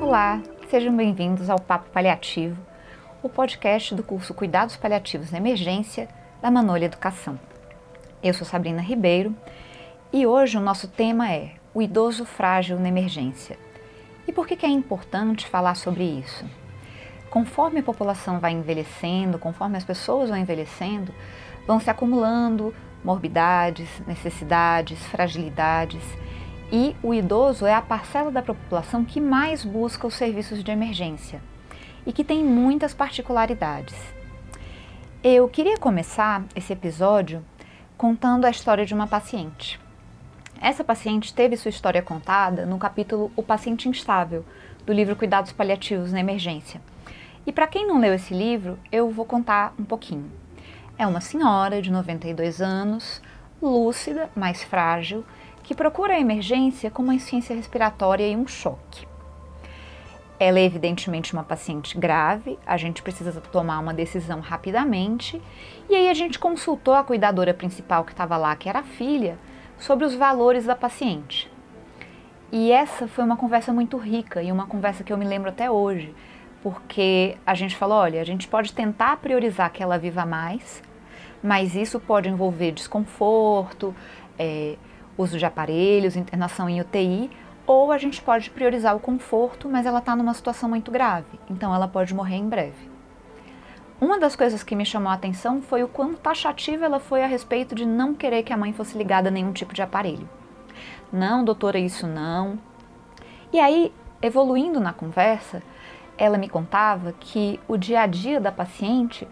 Olá, sejam bem-vindos ao Papo Paliativo, o podcast do curso Cuidados Paliativos na Emergência da Manolha Educação. Eu sou Sabrina Ribeiro e hoje o nosso tema é o idoso frágil na emergência. E por que, que é importante falar sobre isso? Conforme a população vai envelhecendo, conforme as pessoas vão envelhecendo, vão se acumulando morbidades, necessidades, fragilidades. E o idoso é a parcela da população que mais busca os serviços de emergência e que tem muitas particularidades. Eu queria começar esse episódio contando a história de uma paciente. Essa paciente teve sua história contada no capítulo O Paciente Instável, do livro Cuidados Paliativos na Emergência. E para quem não leu esse livro, eu vou contar um pouquinho. É uma senhora de 92 anos, lúcida, mas frágil, que procura a emergência com uma insuficiência respiratória e um choque. Ela é evidentemente uma paciente grave, a gente precisa tomar uma decisão rapidamente, e aí a gente consultou a cuidadora principal que estava lá, que era a filha, sobre os valores da paciente. E essa foi uma conversa muito rica e uma conversa que eu me lembro até hoje, porque a gente falou: olha, a gente pode tentar priorizar que ela viva mais, mas isso pode envolver desconforto, é, uso de aparelhos, internação em UTI, ou a gente pode priorizar o conforto, mas ela está numa situação muito grave, então ela pode morrer em breve. Uma das coisas que me chamou a atenção foi o quão taxativa ela foi a respeito de não querer que a mãe fosse ligada a nenhum tipo de aparelho. Não, doutora, isso não. E aí, evoluindo na conversa, ela me contava que o dia a dia da paciente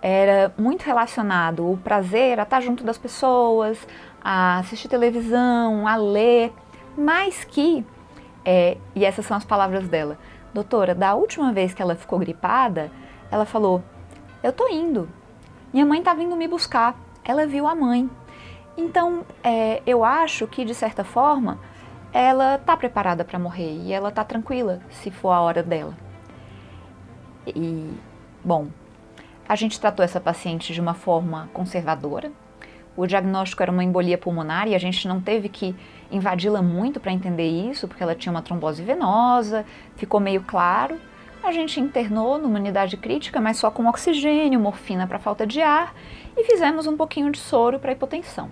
era muito relacionado, o prazer era estar junto das pessoas, a assistir televisão, a ler, mas que, é, e essas são as palavras dela, doutora, da última vez que ela ficou gripada, ela falou: eu tô indo. Minha mãe tá vindo me buscar. Ela viu a mãe. Então, é, eu acho que, de certa forma, ela tá preparada para morrer e ela tá tranquila se for a hora dela. E, bom, a gente tratou essa paciente de uma forma conservadora. O diagnóstico era uma embolia pulmonar e a gente não teve que invadi-la muito para entender isso, porque ela tinha uma trombose venosa, ficou meio claro. A gente internou numa unidade crítica, mas só com oxigênio, morfina para falta de ar e fizemos um pouquinho de soro para hipotensão.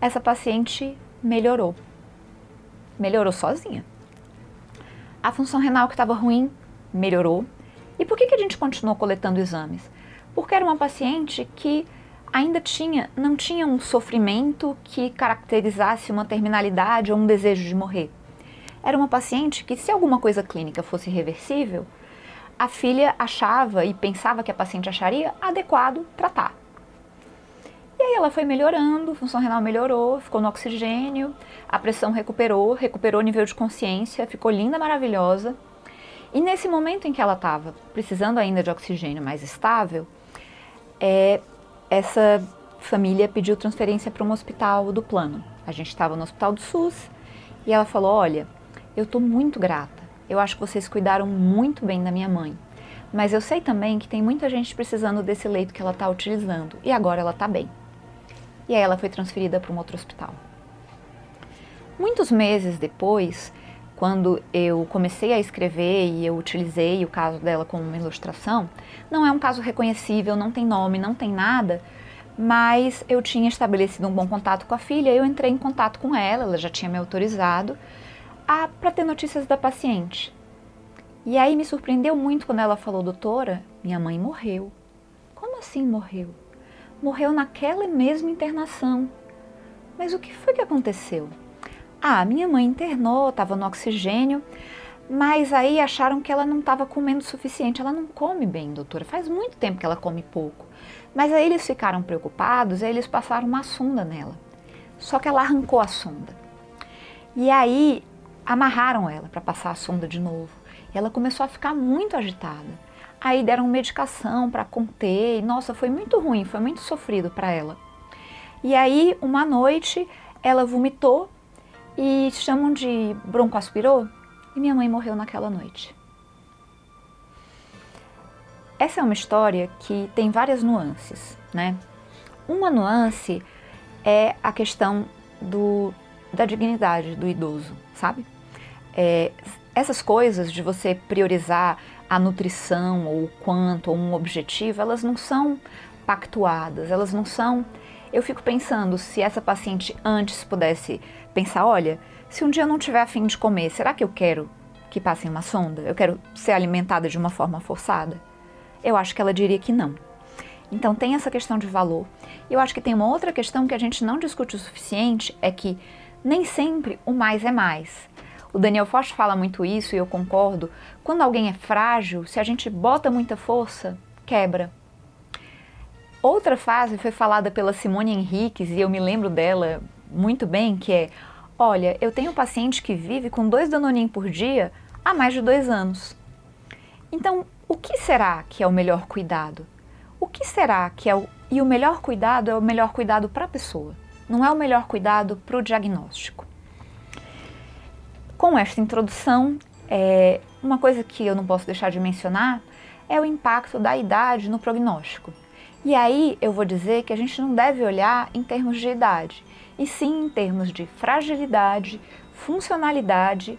Essa paciente melhorou. Melhorou sozinha. A função renal que estava ruim melhorou. E por que, que a gente continuou coletando exames? Porque era uma paciente que ainda tinha, não tinha um sofrimento que caracterizasse uma terminalidade ou um desejo de morrer era uma paciente que, se alguma coisa clínica fosse reversível, a filha achava e pensava que a paciente acharia adequado tratar. E aí ela foi melhorando, a função renal melhorou, ficou no oxigênio, a pressão recuperou, recuperou o nível de consciência, ficou linda, maravilhosa. E nesse momento em que ela estava precisando ainda de oxigênio mais estável, é, essa família pediu transferência para um hospital do plano. A gente estava no hospital do SUS e ela falou: Olha, eu estou muito grata. Eu acho que vocês cuidaram muito bem da minha mãe. Mas eu sei também que tem muita gente precisando desse leito que ela está utilizando e agora ela está bem. E aí ela foi transferida para um outro hospital. Muitos meses depois, quando eu comecei a escrever e eu utilizei o caso dela como uma ilustração, não é um caso reconhecível, não tem nome, não tem nada, mas eu tinha estabelecido um bom contato com a filha, eu entrei em contato com ela, ela já tinha me autorizado para ter notícias da paciente. E aí me surpreendeu muito quando ela falou, doutora, minha mãe morreu. Como assim morreu? Morreu naquela mesma internação. Mas o que foi que aconteceu? Ah, minha mãe internou, estava no oxigênio, mas aí acharam que ela não estava comendo o suficiente. Ela não come bem, doutora. Faz muito tempo que ela come pouco. Mas aí eles ficaram preocupados e eles passaram uma sonda nela. Só que ela arrancou a sonda. E aí amarraram ela para passar a sonda de novo. E ela começou a ficar muito agitada. Aí deram medicação para conter. E, nossa, foi muito ruim, foi muito sofrido para ela. E aí, uma noite, ela vomitou e chamam de broncoaspirou. E minha mãe morreu naquela noite. Essa é uma história que tem várias nuances, né? Uma nuance é a questão do da dignidade do idoso, sabe? É, essas coisas de você priorizar a nutrição ou o quanto ou um objetivo, elas não são pactuadas, elas não são. Eu fico pensando se essa paciente antes pudesse pensar, olha, se um dia eu não tiver afim de comer, será que eu quero que passem uma sonda? Eu quero ser alimentada de uma forma forçada? Eu acho que ela diria que não. Então tem essa questão de valor. Eu acho que tem uma outra questão que a gente não discute o suficiente, é que nem sempre o mais é mais. O Daniel Foch fala muito isso e eu concordo. Quando alguém é frágil, se a gente bota muita força, quebra. Outra fase foi falada pela Simone Henriques e eu me lembro dela muito bem, que é, olha, eu tenho um paciente que vive com dois danoninhos por dia há mais de dois anos. Então, o que será que é o melhor cuidado? O que será que é o... E o melhor cuidado é o melhor cuidado para a pessoa, não é o melhor cuidado para o diagnóstico. Com esta introdução, é, uma coisa que eu não posso deixar de mencionar é o impacto da idade no prognóstico. E aí eu vou dizer que a gente não deve olhar em termos de idade, e sim em termos de fragilidade, funcionalidade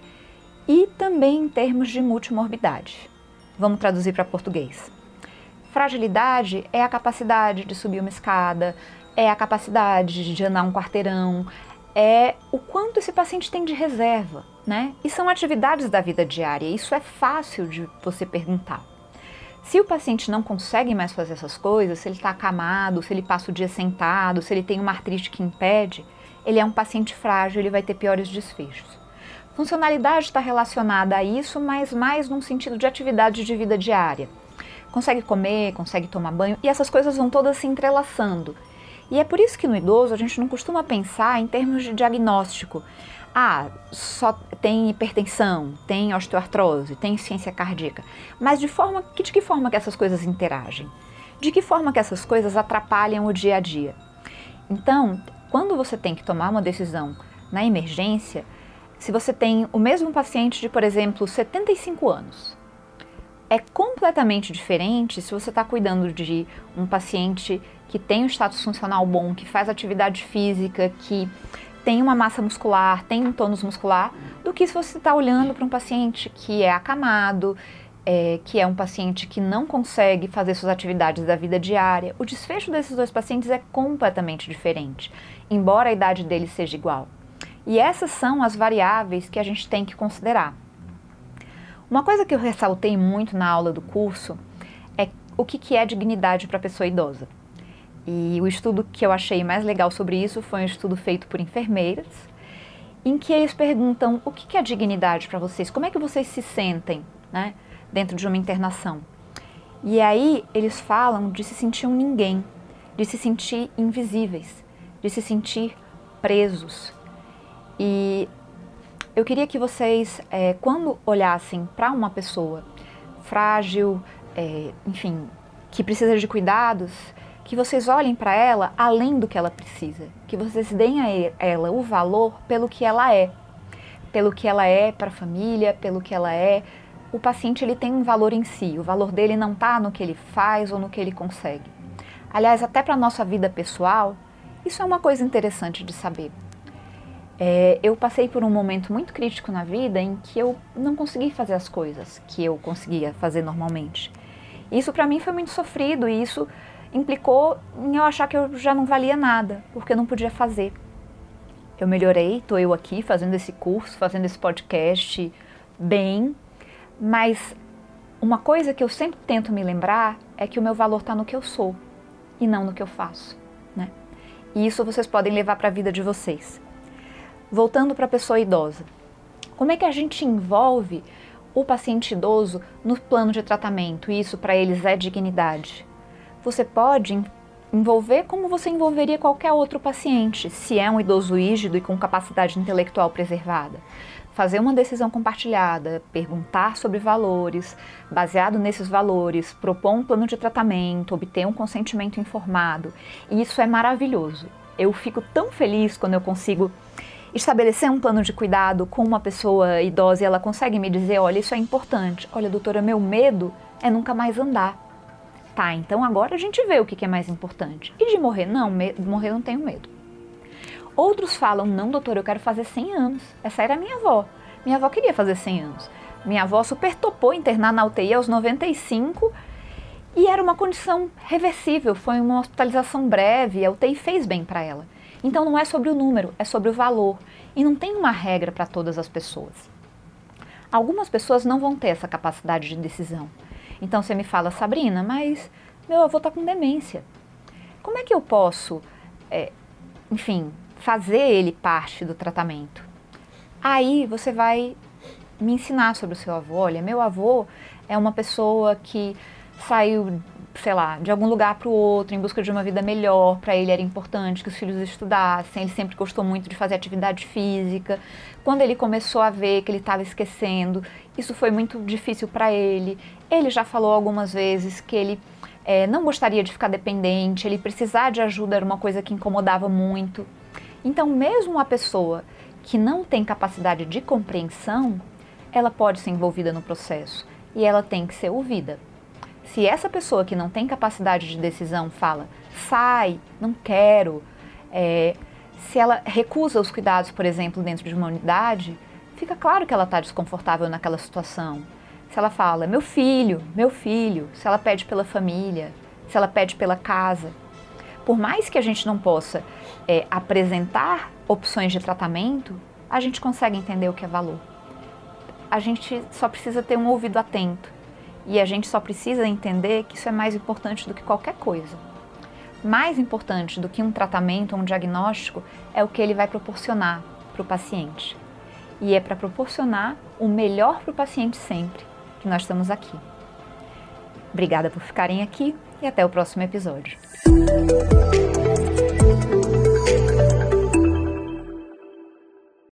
e também em termos de multimorbidade. Vamos traduzir para português. Fragilidade é a capacidade de subir uma escada, é a capacidade de andar um quarteirão, é o quanto esse paciente tem de reserva, né? E são atividades da vida diária, isso é fácil de você perguntar. Se o paciente não consegue mais fazer essas coisas, se ele está acamado, se ele passa o dia sentado, se ele tem uma artrite que impede, ele é um paciente frágil, ele vai ter piores desfechos. Funcionalidade está relacionada a isso, mas mais num sentido de atividade de vida diária. Consegue comer, consegue tomar banho e essas coisas vão todas se entrelaçando. E é por isso que no idoso a gente não costuma pensar em termos de diagnóstico. Ah, só tem hipertensão, tem osteoartrose, tem ciência cardíaca. Mas de forma que de que forma que essas coisas interagem? De que forma que essas coisas atrapalham o dia a dia? Então, quando você tem que tomar uma decisão na emergência, se você tem o mesmo paciente de, por exemplo, 75 anos, é completamente diferente se você está cuidando de um paciente que tem um status funcional bom, que faz atividade física, que tem uma massa muscular, tem um tônus muscular, do que se você está olhando para um paciente que é acamado, é, que é um paciente que não consegue fazer suas atividades da vida diária. O desfecho desses dois pacientes é completamente diferente, embora a idade deles seja igual. E essas são as variáveis que a gente tem que considerar. Uma coisa que eu ressaltei muito na aula do curso é o que é dignidade para a pessoa idosa. E o estudo que eu achei mais legal sobre isso foi um estudo feito por enfermeiras, em que eles perguntam o que é dignidade para vocês, como é que vocês se sentem né, dentro de uma internação. E aí eles falam de se sentir um ninguém, de se sentir invisíveis, de se sentir presos. E eu queria que vocês, é, quando olhassem para uma pessoa frágil, é, enfim, que precisa de cuidados, que vocês olhem para ela além do que ela precisa, que vocês deem a ela o valor pelo que ela é, pelo que ela é para a família, pelo que ela é. O paciente ele tem um valor em si, o valor dele não está no que ele faz ou no que ele consegue. Aliás, até para a nossa vida pessoal, isso é uma coisa interessante de saber. É, eu passei por um momento muito crítico na vida em que eu não consegui fazer as coisas que eu conseguia fazer normalmente. Isso para mim foi muito sofrido e isso implicou em eu achar que eu já não valia nada, porque eu não podia fazer. Eu melhorei, estou eu aqui fazendo esse curso, fazendo esse podcast bem, mas uma coisa que eu sempre tento me lembrar é que o meu valor está no que eu sou e não no que eu faço, né? E isso vocês podem levar para a vida de vocês. Voltando para a pessoa idosa, como é que a gente envolve o paciente idoso no plano de tratamento? Isso para eles é dignidade. Você pode envolver como você envolveria qualquer outro paciente, se é um idoso rígido e com capacidade intelectual preservada. Fazer uma decisão compartilhada, perguntar sobre valores, baseado nesses valores, propor um plano de tratamento, obter um consentimento informado. E isso é maravilhoso. Eu fico tão feliz quando eu consigo estabelecer um plano de cuidado com uma pessoa idosa e ela consegue me dizer, olha, isso é importante. Olha, doutora, meu medo é nunca mais andar. Tá, então agora a gente vê o que é mais importante. E de morrer? Não, morrer não tenho medo. Outros falam: não, doutor, eu quero fazer 100 anos. Essa era minha avó. Minha avó queria fazer 100 anos. Minha avó super topou internar na UTI aos 95 e era uma condição reversível, foi uma hospitalização breve, a UTI fez bem para ela. Então não é sobre o número, é sobre o valor. E não tem uma regra para todas as pessoas. Algumas pessoas não vão ter essa capacidade de decisão. Então você me fala, Sabrina, mas meu avô está com demência. Como é que eu posso, é, enfim, fazer ele parte do tratamento? Aí você vai me ensinar sobre o seu avô. Olha, meu avô é uma pessoa que saiu, sei lá, de algum lugar para o outro em busca de uma vida melhor. Para ele era importante que os filhos estudassem. Ele sempre gostou muito de fazer atividade física. Quando ele começou a ver que ele estava esquecendo, isso foi muito difícil para ele. Ele já falou algumas vezes que ele é, não gostaria de ficar dependente, ele precisar de ajuda era uma coisa que incomodava muito. Então, mesmo uma pessoa que não tem capacidade de compreensão, ela pode ser envolvida no processo e ela tem que ser ouvida. Se essa pessoa que não tem capacidade de decisão fala, sai, não quero, é, se ela recusa os cuidados, por exemplo, dentro de uma unidade, fica claro que ela está desconfortável naquela situação. Se ela fala, meu filho, meu filho, se ela pede pela família, se ela pede pela casa. Por mais que a gente não possa é, apresentar opções de tratamento, a gente consegue entender o que é valor. A gente só precisa ter um ouvido atento e a gente só precisa entender que isso é mais importante do que qualquer coisa. Mais importante do que um tratamento ou um diagnóstico é o que ele vai proporcionar para o paciente. E é para proporcionar o melhor para o paciente sempre que nós estamos aqui. Obrigada por ficarem aqui e até o próximo episódio.